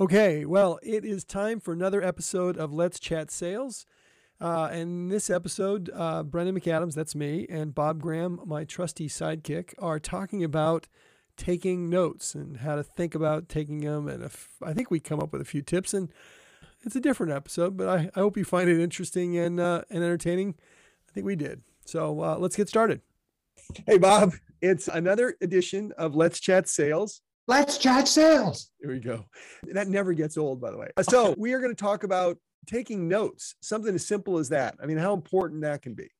Okay, well, it is time for another episode of Let's Chat Sales. Uh, and this episode, uh, Brendan McAdams, that's me, and Bob Graham, my trusty sidekick, are talking about taking notes and how to think about taking them. And if, I think we come up with a few tips, and it's a different episode, but I, I hope you find it interesting and uh, and entertaining. I think we did. So uh, let's get started. Hey, Bob, it's another edition of Let's Chat Sales. Let's chat sales. Here we go. That never gets old, by the way. So we are going to talk about taking notes, something as simple as that. I mean, how important that can be.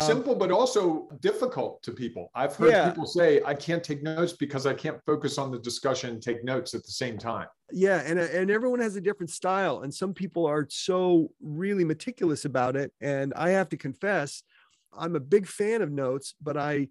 Um, simple, but also difficult to people. I've heard yeah. people say, I can't take notes because I can't focus on the discussion and take notes at the same time. Yeah. And, and everyone has a different style. And some people are so really meticulous about it. And I have to confess, I'm a big fan of notes, but I,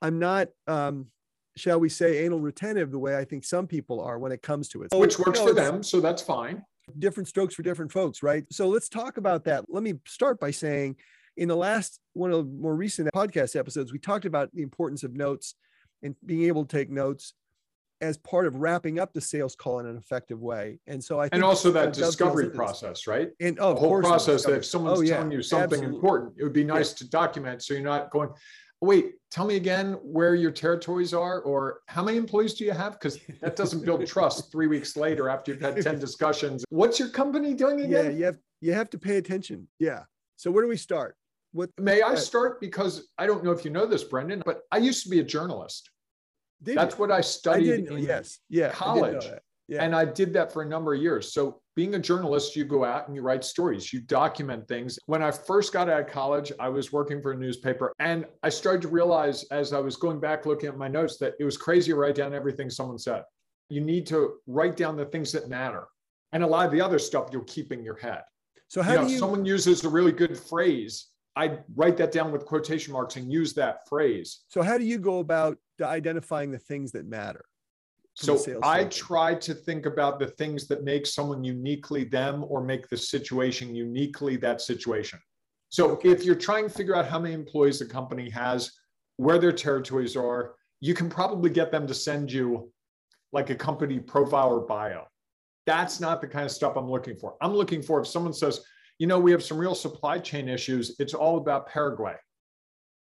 I'm not, um, shall we say, anal retentive the way I think some people are when it comes to it. Which works you know, for them. So that's fine. Different strokes for different folks, right? So let's talk about that. Let me start by saying in the last one of the more recent podcast episodes, we talked about the importance of notes and being able to take notes as part of wrapping up the sales call in an effective way. And so I and also that, that discovery process, right? And oh, the whole process that if someone's oh, yeah, telling you something absolutely. important, it would be nice yeah. to document so you're not going, wait, tell me again where your territories are or how many employees do you have? Because that doesn't build trust three weeks later after you've had 10 discussions. What's your company doing again? Yeah, you have you have to pay attention. Yeah. So where do we start? What may I uh, start? Because I don't know if you know this, Brendan, but I used to be a journalist. Did That's you? what I studied I in yes. yeah, college. Yeah. And I did that for a number of years. So, being a journalist, you go out and you write stories, you document things. When I first got out of college, I was working for a newspaper and I started to realize as I was going back looking at my notes that it was crazy to write down everything someone said. You need to write down the things that matter. And a lot of the other stuff you'll keep in your head. So, how you know, do you... someone uses a really good phrase, I write that down with quotation marks and use that phrase. So, how do you go about identifying the things that matter? So I try to think about the things that make someone uniquely them or make the situation uniquely that situation. So okay. if you're trying to figure out how many employees the company has, where their territories are, you can probably get them to send you like a company profile or bio. That's not the kind of stuff I'm looking for. I'm looking for if someone says, you know, we have some real supply chain issues, it's all about Paraguay.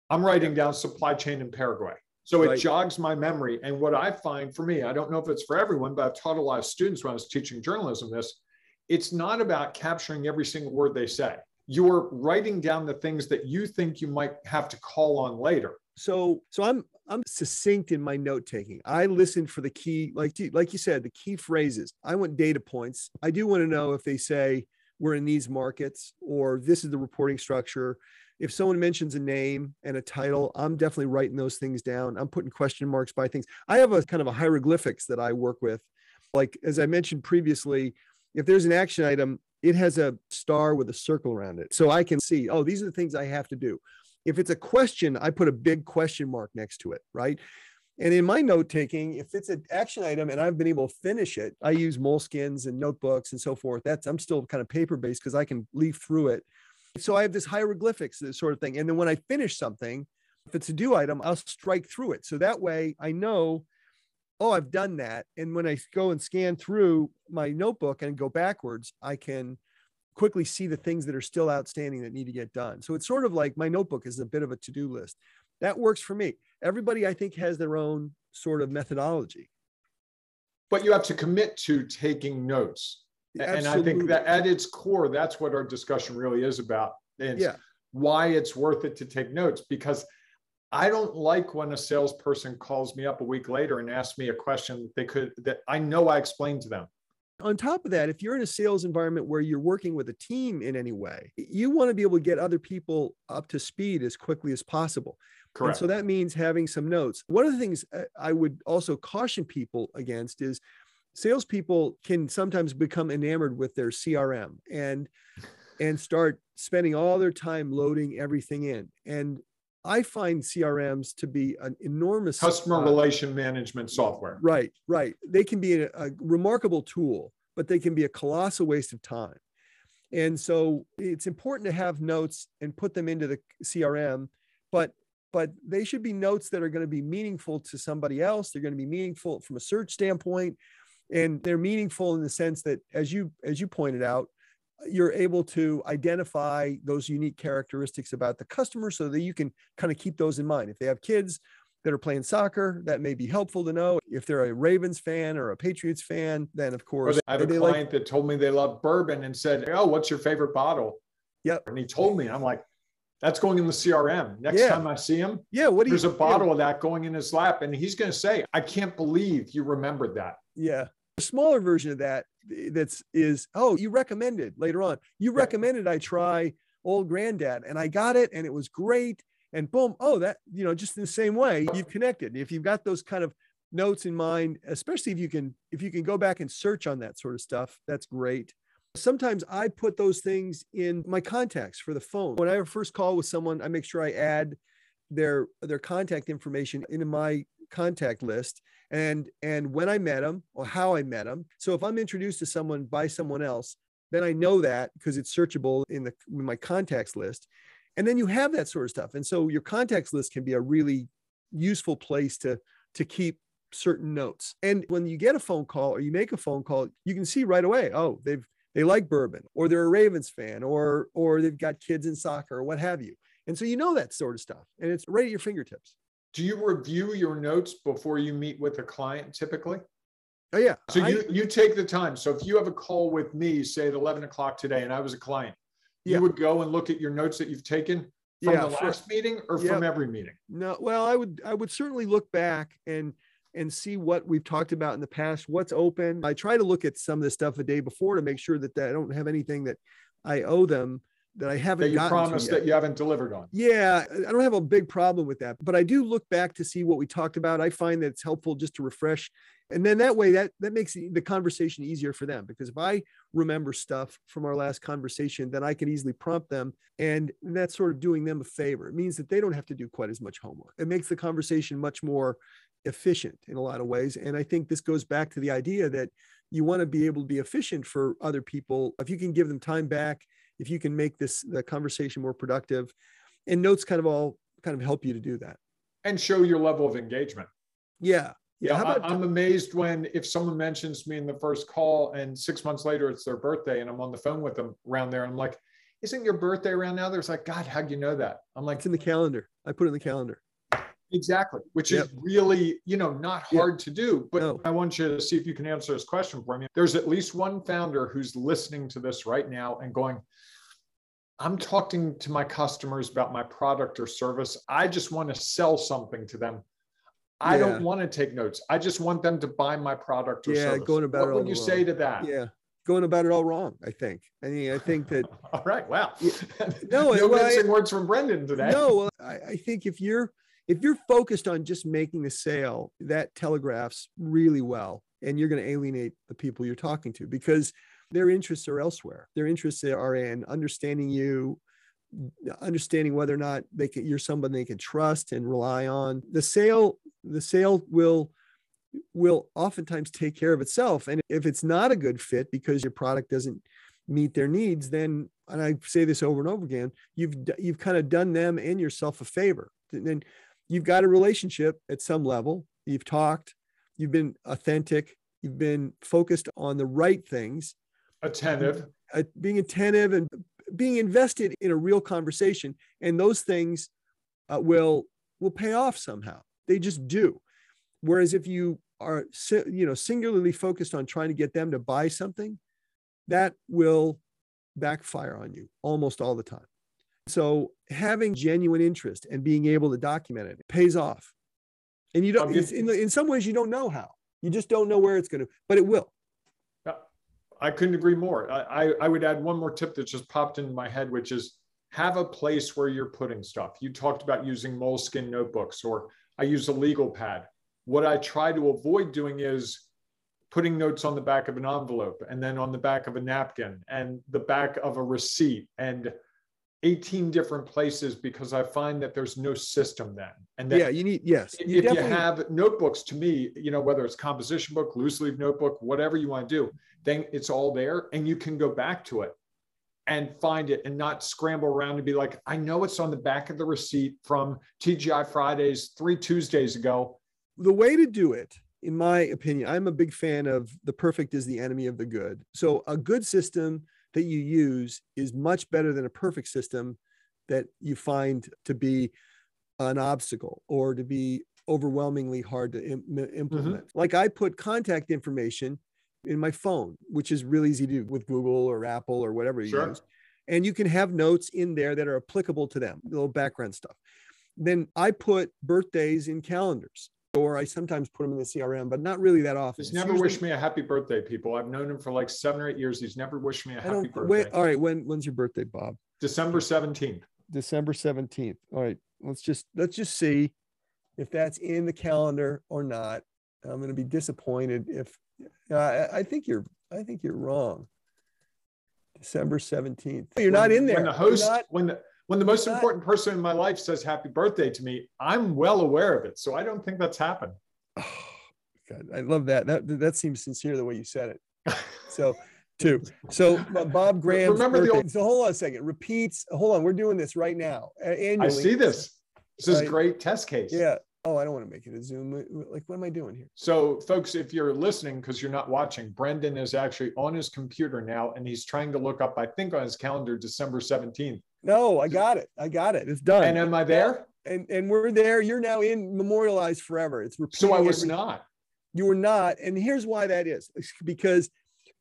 I'm writing down supply chain in Paraguay. So it right. jogs my memory. And what I find for me, I don't know if it's for everyone, but I've taught a lot of students when I was teaching journalism this. It's not about capturing every single word they say. You're writing down the things that you think you might have to call on later. So, so I'm I'm succinct in my note taking. I listen for the key, like like you said, the key phrases. I want data points. I do want to know if they say we're in these markets or this is the reporting structure if someone mentions a name and a title, I'm definitely writing those things down. I'm putting question marks by things. I have a kind of a hieroglyphics that I work with. Like, as I mentioned previously, if there's an action item, it has a star with a circle around it. So I can see, oh, these are the things I have to do. If it's a question, I put a big question mark next to it, right? And in my note taking, if it's an action item and I've been able to finish it, I use moleskins and notebooks and so forth. That's I'm still kind of paper based because I can leaf through it so I have this hieroglyphics this sort of thing. And then when I finish something, if it's a do item, I'll strike through it. So that way I know, oh, I've done that. And when I go and scan through my notebook and go backwards, I can quickly see the things that are still outstanding that need to get done. So it's sort of like my notebook is a bit of a to-do list. That works for me. Everybody I think has their own sort of methodology. But you have to commit to taking notes. Absolutely. And I think that at its core, that's what our discussion really is about. And yeah. why it's worth it to take notes because I don't like when a salesperson calls me up a week later and asks me a question that they could that I know I explained to them. On top of that, if you're in a sales environment where you're working with a team in any way, you want to be able to get other people up to speed as quickly as possible. Correct. And so that means having some notes. One of the things uh, I would also caution people against is salespeople can sometimes become enamored with their CRM and and start spending all their time loading everything in. And I find CRMs to be an enormous customer uh, relation management software. Right, right. They can be a, a remarkable tool, but they can be a colossal waste of time. And so it's important to have notes and put them into the CRM, but but they should be notes that are going to be meaningful to somebody else. They're going to be meaningful from a search standpoint and they're meaningful in the sense that as you as you pointed out you're able to identify those unique characteristics about the customer so that you can kind of keep those in mind if they have kids that are playing soccer that may be helpful to know if they're a ravens fan or a patriots fan then of course i have a client like, that told me they love bourbon and said oh what's your favorite bottle yep and he told me i'm like that's going in the CRM. Next yeah. time I see him, yeah, what there's you, a bottle yeah. of that going in his lap, and he's going to say, "I can't believe you remembered that." Yeah, a smaller version of that that's is oh you recommended later on. You yeah. recommended i try Old Grand-Dad and i got it and it was great and boom oh that you know just in the same way you've connected. If you've got those kind of notes in mind especially if you can if you can go back and search on that sort of stuff that's great. Sometimes i put those things in my contacts for the phone. When i first call with someone i make sure i add their their contact information into my contact list and and when I met them or how I met them. So if I'm introduced to someone by someone else, then I know that because it's searchable in the in my contacts list. And then you have that sort of stuff. And so your contacts list can be a really useful place to to keep certain notes. And when you get a phone call or you make a phone call, you can see right away, oh, they've they like bourbon or they're a Ravens fan or or they've got kids in soccer or what have you. And so you know that sort of stuff and it's right at your fingertips do you review your notes before you meet with a client typically? Oh yeah. So I, you you take the time. So if you have a call with me, say at eleven o'clock today, and I was a client, yeah. you would go and look at your notes that you've taken from yeah, the last for, meeting or yeah. from every meeting. No, well, I would I would certainly look back and and see what we've talked about in the past. What's open. I try to look at some of the stuff a day before to make sure that, that I don't have anything that I owe them that I haven't that you promised that you haven't delivered on. Yeah, I don't have a big problem with that, but I do look back to see what we talked about. I find that it's helpful just to refresh, and then that way that that makes the conversation easier for them because if I remember stuff from our last conversation, then I can easily prompt them, and that's sort of doing them a favor. It means that they don't have to do quite as much homework. It makes the conversation much more efficient in a lot of ways, and I think this goes back to the idea that you want to be able to be efficient for other people if you can give them time back if you can make this the conversation more productive and notes kind of all kind of help you to do that and show your level of engagement yeah yeah, about, I, am amazed when if someone mentions me in the first call and six months later it's their birthday and I'm on the phone with them around there. I'm like, isn't your birthday around now? There's like, God, how'd you know that? I'm like, it's in the calendar. I put it in the calendar. Exactly, which yep. is really, you know, not hard yep. to do. But no. I want you to see if you can answer this question for me. There's at least one founder who's listening to this right now and going, I'm talking to my customers about my product or service. I just want to sell something to them. I yeah. don't want to take notes. I just want them to buy my product or yeah, service. Going about what would you wrong. say to that? Yeah, going about it all wrong. I think. I mean, I think that. all right. Wow. Yeah, no, no well, I, words from Brendan today. No, well, I, I think if you're if you're focused on just making a sale, that telegraphs really well, and you're going to alienate the people you're talking to because their interests are elsewhere. Their interests are in understanding you, understanding whether or not they can, you're someone they can trust and rely on. The sale, the sale will will oftentimes take care of itself. And if it's not a good fit because your product doesn't meet their needs, then and I say this over and over again, you've you've kind of done them and yourself a favor. Then you've got a relationship at some level. You've talked, you've been authentic, you've been focused on the right things, attentive. Uh, being attentive and being invested in a real conversation. And those things uh, will will pay off somehow. They just do. Whereas if you are you know singularly focused on trying to get them to buy something that will backfire on you almost all the time so having genuine interest and being able to document it pays off and you don't in, in some ways you don't know how you just don't know where it's going to but it will I couldn't agree more. I, I would add one more tip that just popped into my head, which is have a place where you're putting stuff. You talked about using moleskin notebooks, or I use a legal pad. What I try to avoid doing is putting notes on the back of an envelope and then on the back of a napkin and the back of a receipt and 18 different places because I find that there's no system then. And yeah, you need, yes. You if you have notebooks to me, you know, whether it's composition book, loose leaf notebook, whatever you want to do, then it's all there and you can go back to it and find it and not scramble around and be like, I know it's on the back of the receipt from TGI Fridays three Tuesdays ago. The way to do it in my opinion, I'm a big fan of the perfect is the enemy of the good. So a good system that you use is much better than a perfect system that you find to be an obstacle or to be overwhelmingly hard to Im- implement. Mm-hmm. Like I put contact information in my phone, which is really easy to do with Google or Apple or whatever you sure. use. And you can have notes in there that are applicable to them, little background stuff. Then I put birthdays in calendars or I sometimes put them in the CRM, but not really that often. He's never usually, wished me a happy birthday, people. I've known him for like seven or eight years. He's never wished me a happy birthday. Wait, all right. When when's your birthday, Bob? December 17th. December 17th. All right. Let's just let's just see if that's in the calendar or not. I'm going to be disappointed if uh, I, think you're I think you're wrong. December 17th. You're not in there. When the host not, when the when the most important person in my life says happy birthday to me, I'm well aware of it. So I don't think that's happened. Oh, God, I love that. That that seems sincere the way you said it. So two. So uh, Bob Graham. Remember birthday. the old. So hold on a second. Repeats. Hold on. We're doing this right now. Annually. I see this. This is right? great test case. Yeah. Oh, I don't want to make it a Zoom. Like, what am I doing here? So, folks, if you're listening because you're not watching, Brendan is actually on his computer now, and he's trying to look up. I think on his calendar, December 17th. No, I got it. I got it. It's done. And am I there? And and we're there. You're now in memorialized forever. It's so I was not. You were not, and here's why that is because.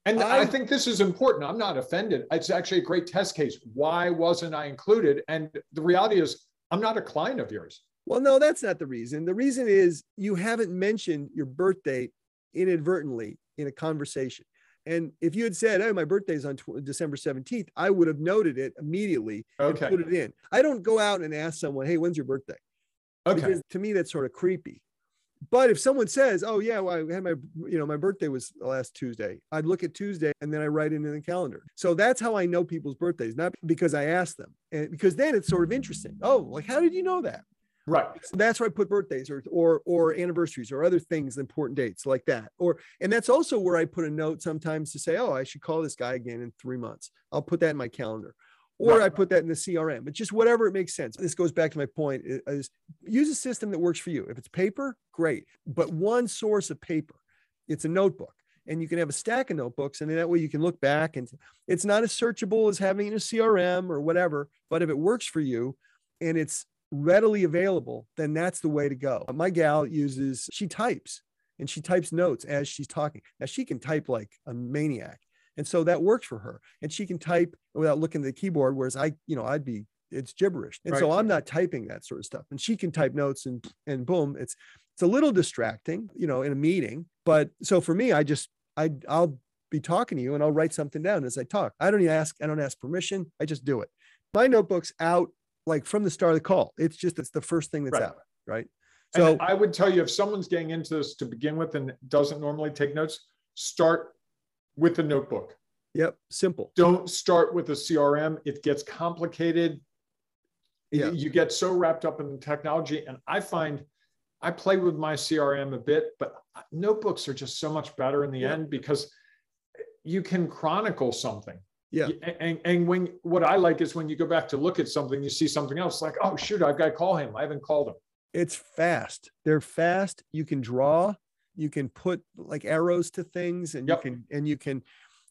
And I, I think this is important. I'm not offended. It's actually a great test case. Why wasn't I included? And the reality is, I'm not a client of yours. Well, no, that's not the reason. The reason is you haven't mentioned your birthday inadvertently in a conversation. And if you had said, "Oh, my birthday is on tw- December 17th," I would have noted it immediately okay. and put it in. I don't go out and ask someone, "Hey, when's your birthday?" Okay. Because to me, that's sort of creepy. But if someone says, "Oh yeah, well, I had my you know my birthday was last Tuesday," I'd look at Tuesday and then I write it in the calendar. So that's how I know people's birthdays, not because I ask them, and because then it's sort of interesting. Oh, like how did you know that? Right. So that's where I put birthdays or or or anniversaries or other things, important dates like that. Or and that's also where I put a note sometimes to say, oh, I should call this guy again in three months. I'll put that in my calendar. Or right. I put that in the CRM. But just whatever it makes sense. This goes back to my point is use a system that works for you. If it's paper, great. But one source of paper, it's a notebook. And you can have a stack of notebooks, and that way you can look back and it's not as searchable as having a CRM or whatever. But if it works for you and it's readily available, then that's the way to go. Uh, my gal uses, she types and she types notes as she's talking. Now she can type like a maniac. And so that works for her. And she can type without looking at the keyboard, whereas I, you know, I'd be, it's gibberish. And right. so I'm not typing that sort of stuff. And she can type notes and and boom, it's it's a little distracting, you know, in a meeting. But so for me, I just I I'll be talking to you and I'll write something down as I talk. I don't even ask, I don't ask permission. I just do it. My notebook's out like from the start of the call. It's just it's the first thing that's right. out, right? So and I would tell you if someone's getting into this to begin with and doesn't normally take notes, start with the notebook. Yep, simple. Don't start with a CRM. It gets complicated. Yeah. You get so wrapped up in the technology. And I find I play with my CRM a bit, but notebooks are just so much better in the yeah. end because you can chronicle something. Yeah. And, and when what I like is when you go back to look at something, you see something else like, oh, shoot, I've got to call him. I haven't called him. It's fast. They're fast. You can draw, you can put like arrows to things and yep. you can, and you can,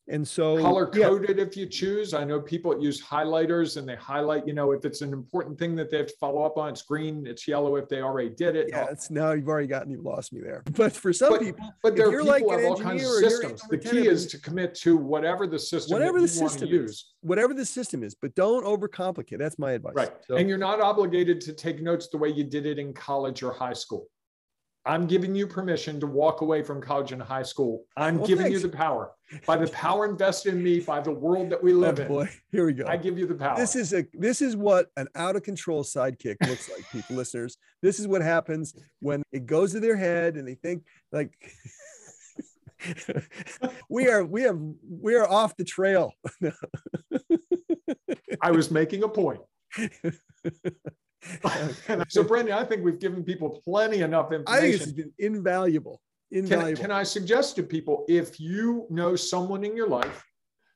and so color coded yeah. if you choose. I know people use highlighters and they highlight, you know, if it's an important thing that they have to follow up on, it's green, it's yellow if they already did it. Yeah, it's now you've already gotten you've lost me there. But for some but, people, but there are people like have all kinds of systems. The key is to commit to whatever the system whatever the system is, use. Whatever the system is, but don't overcomplicate. That's my advice. Right. So, and you're not obligated to take notes the way you did it in college or high school. I'm giving you permission to walk away from college and high school. I'm well, giving thanks. you the power. By the power invested in me, by the world that we oh, live oh, boy. in. Here we go. I give you the power. This is a this is what an out of control sidekick looks like, people, listeners. This is what happens when it goes to their head and they think like we are we have we are off the trail. I was making a point. so, Brendan, I think we've given people plenty enough information. I think it's been invaluable. Invaluable. Can, can I suggest to people if you know someone in your life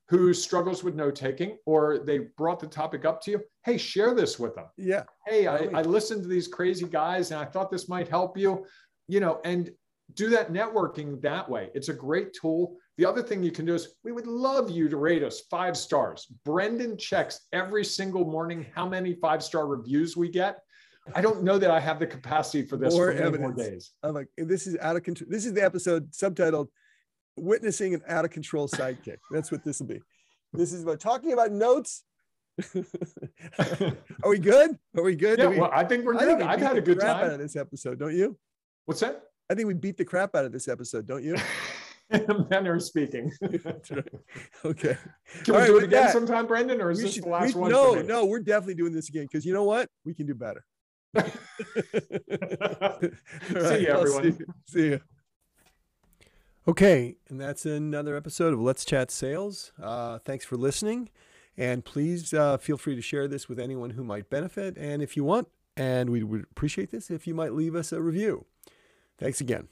who struggles with note taking or they brought the topic up to you, hey, share this with them. Yeah. Hey, I, I listened to these crazy guys and I thought this might help you, you know, and do that networking that way. It's a great tool. The other thing you can do is we would love you to rate us five stars. Brendan checks every single morning how many five star reviews we get. I don't know that I have the capacity for this more for evidence. more days. I'm like, this is out of control. This is the episode subtitled "Witnessing an Out of Control Sidekick." That's what this will be. This is about talking about notes. Are we good? Are we good? Yeah, we, well, I think we're good. Think I've had a good crap time out of this episode. Don't you? What's that? I think we beat the crap out of this episode. Don't you? manner speaking. okay. Can All we right, do it again that, sometime, Brendan, or is this should, the last we, one? No, no, we're definitely doing this again because you know what? We can do better. right, see you, everyone. See, see you. Okay, and that's another episode of Let's Chat Sales. Uh, thanks for listening, and please uh, feel free to share this with anyone who might benefit. And if you want, and we would appreciate this if you might leave us a review. Thanks again.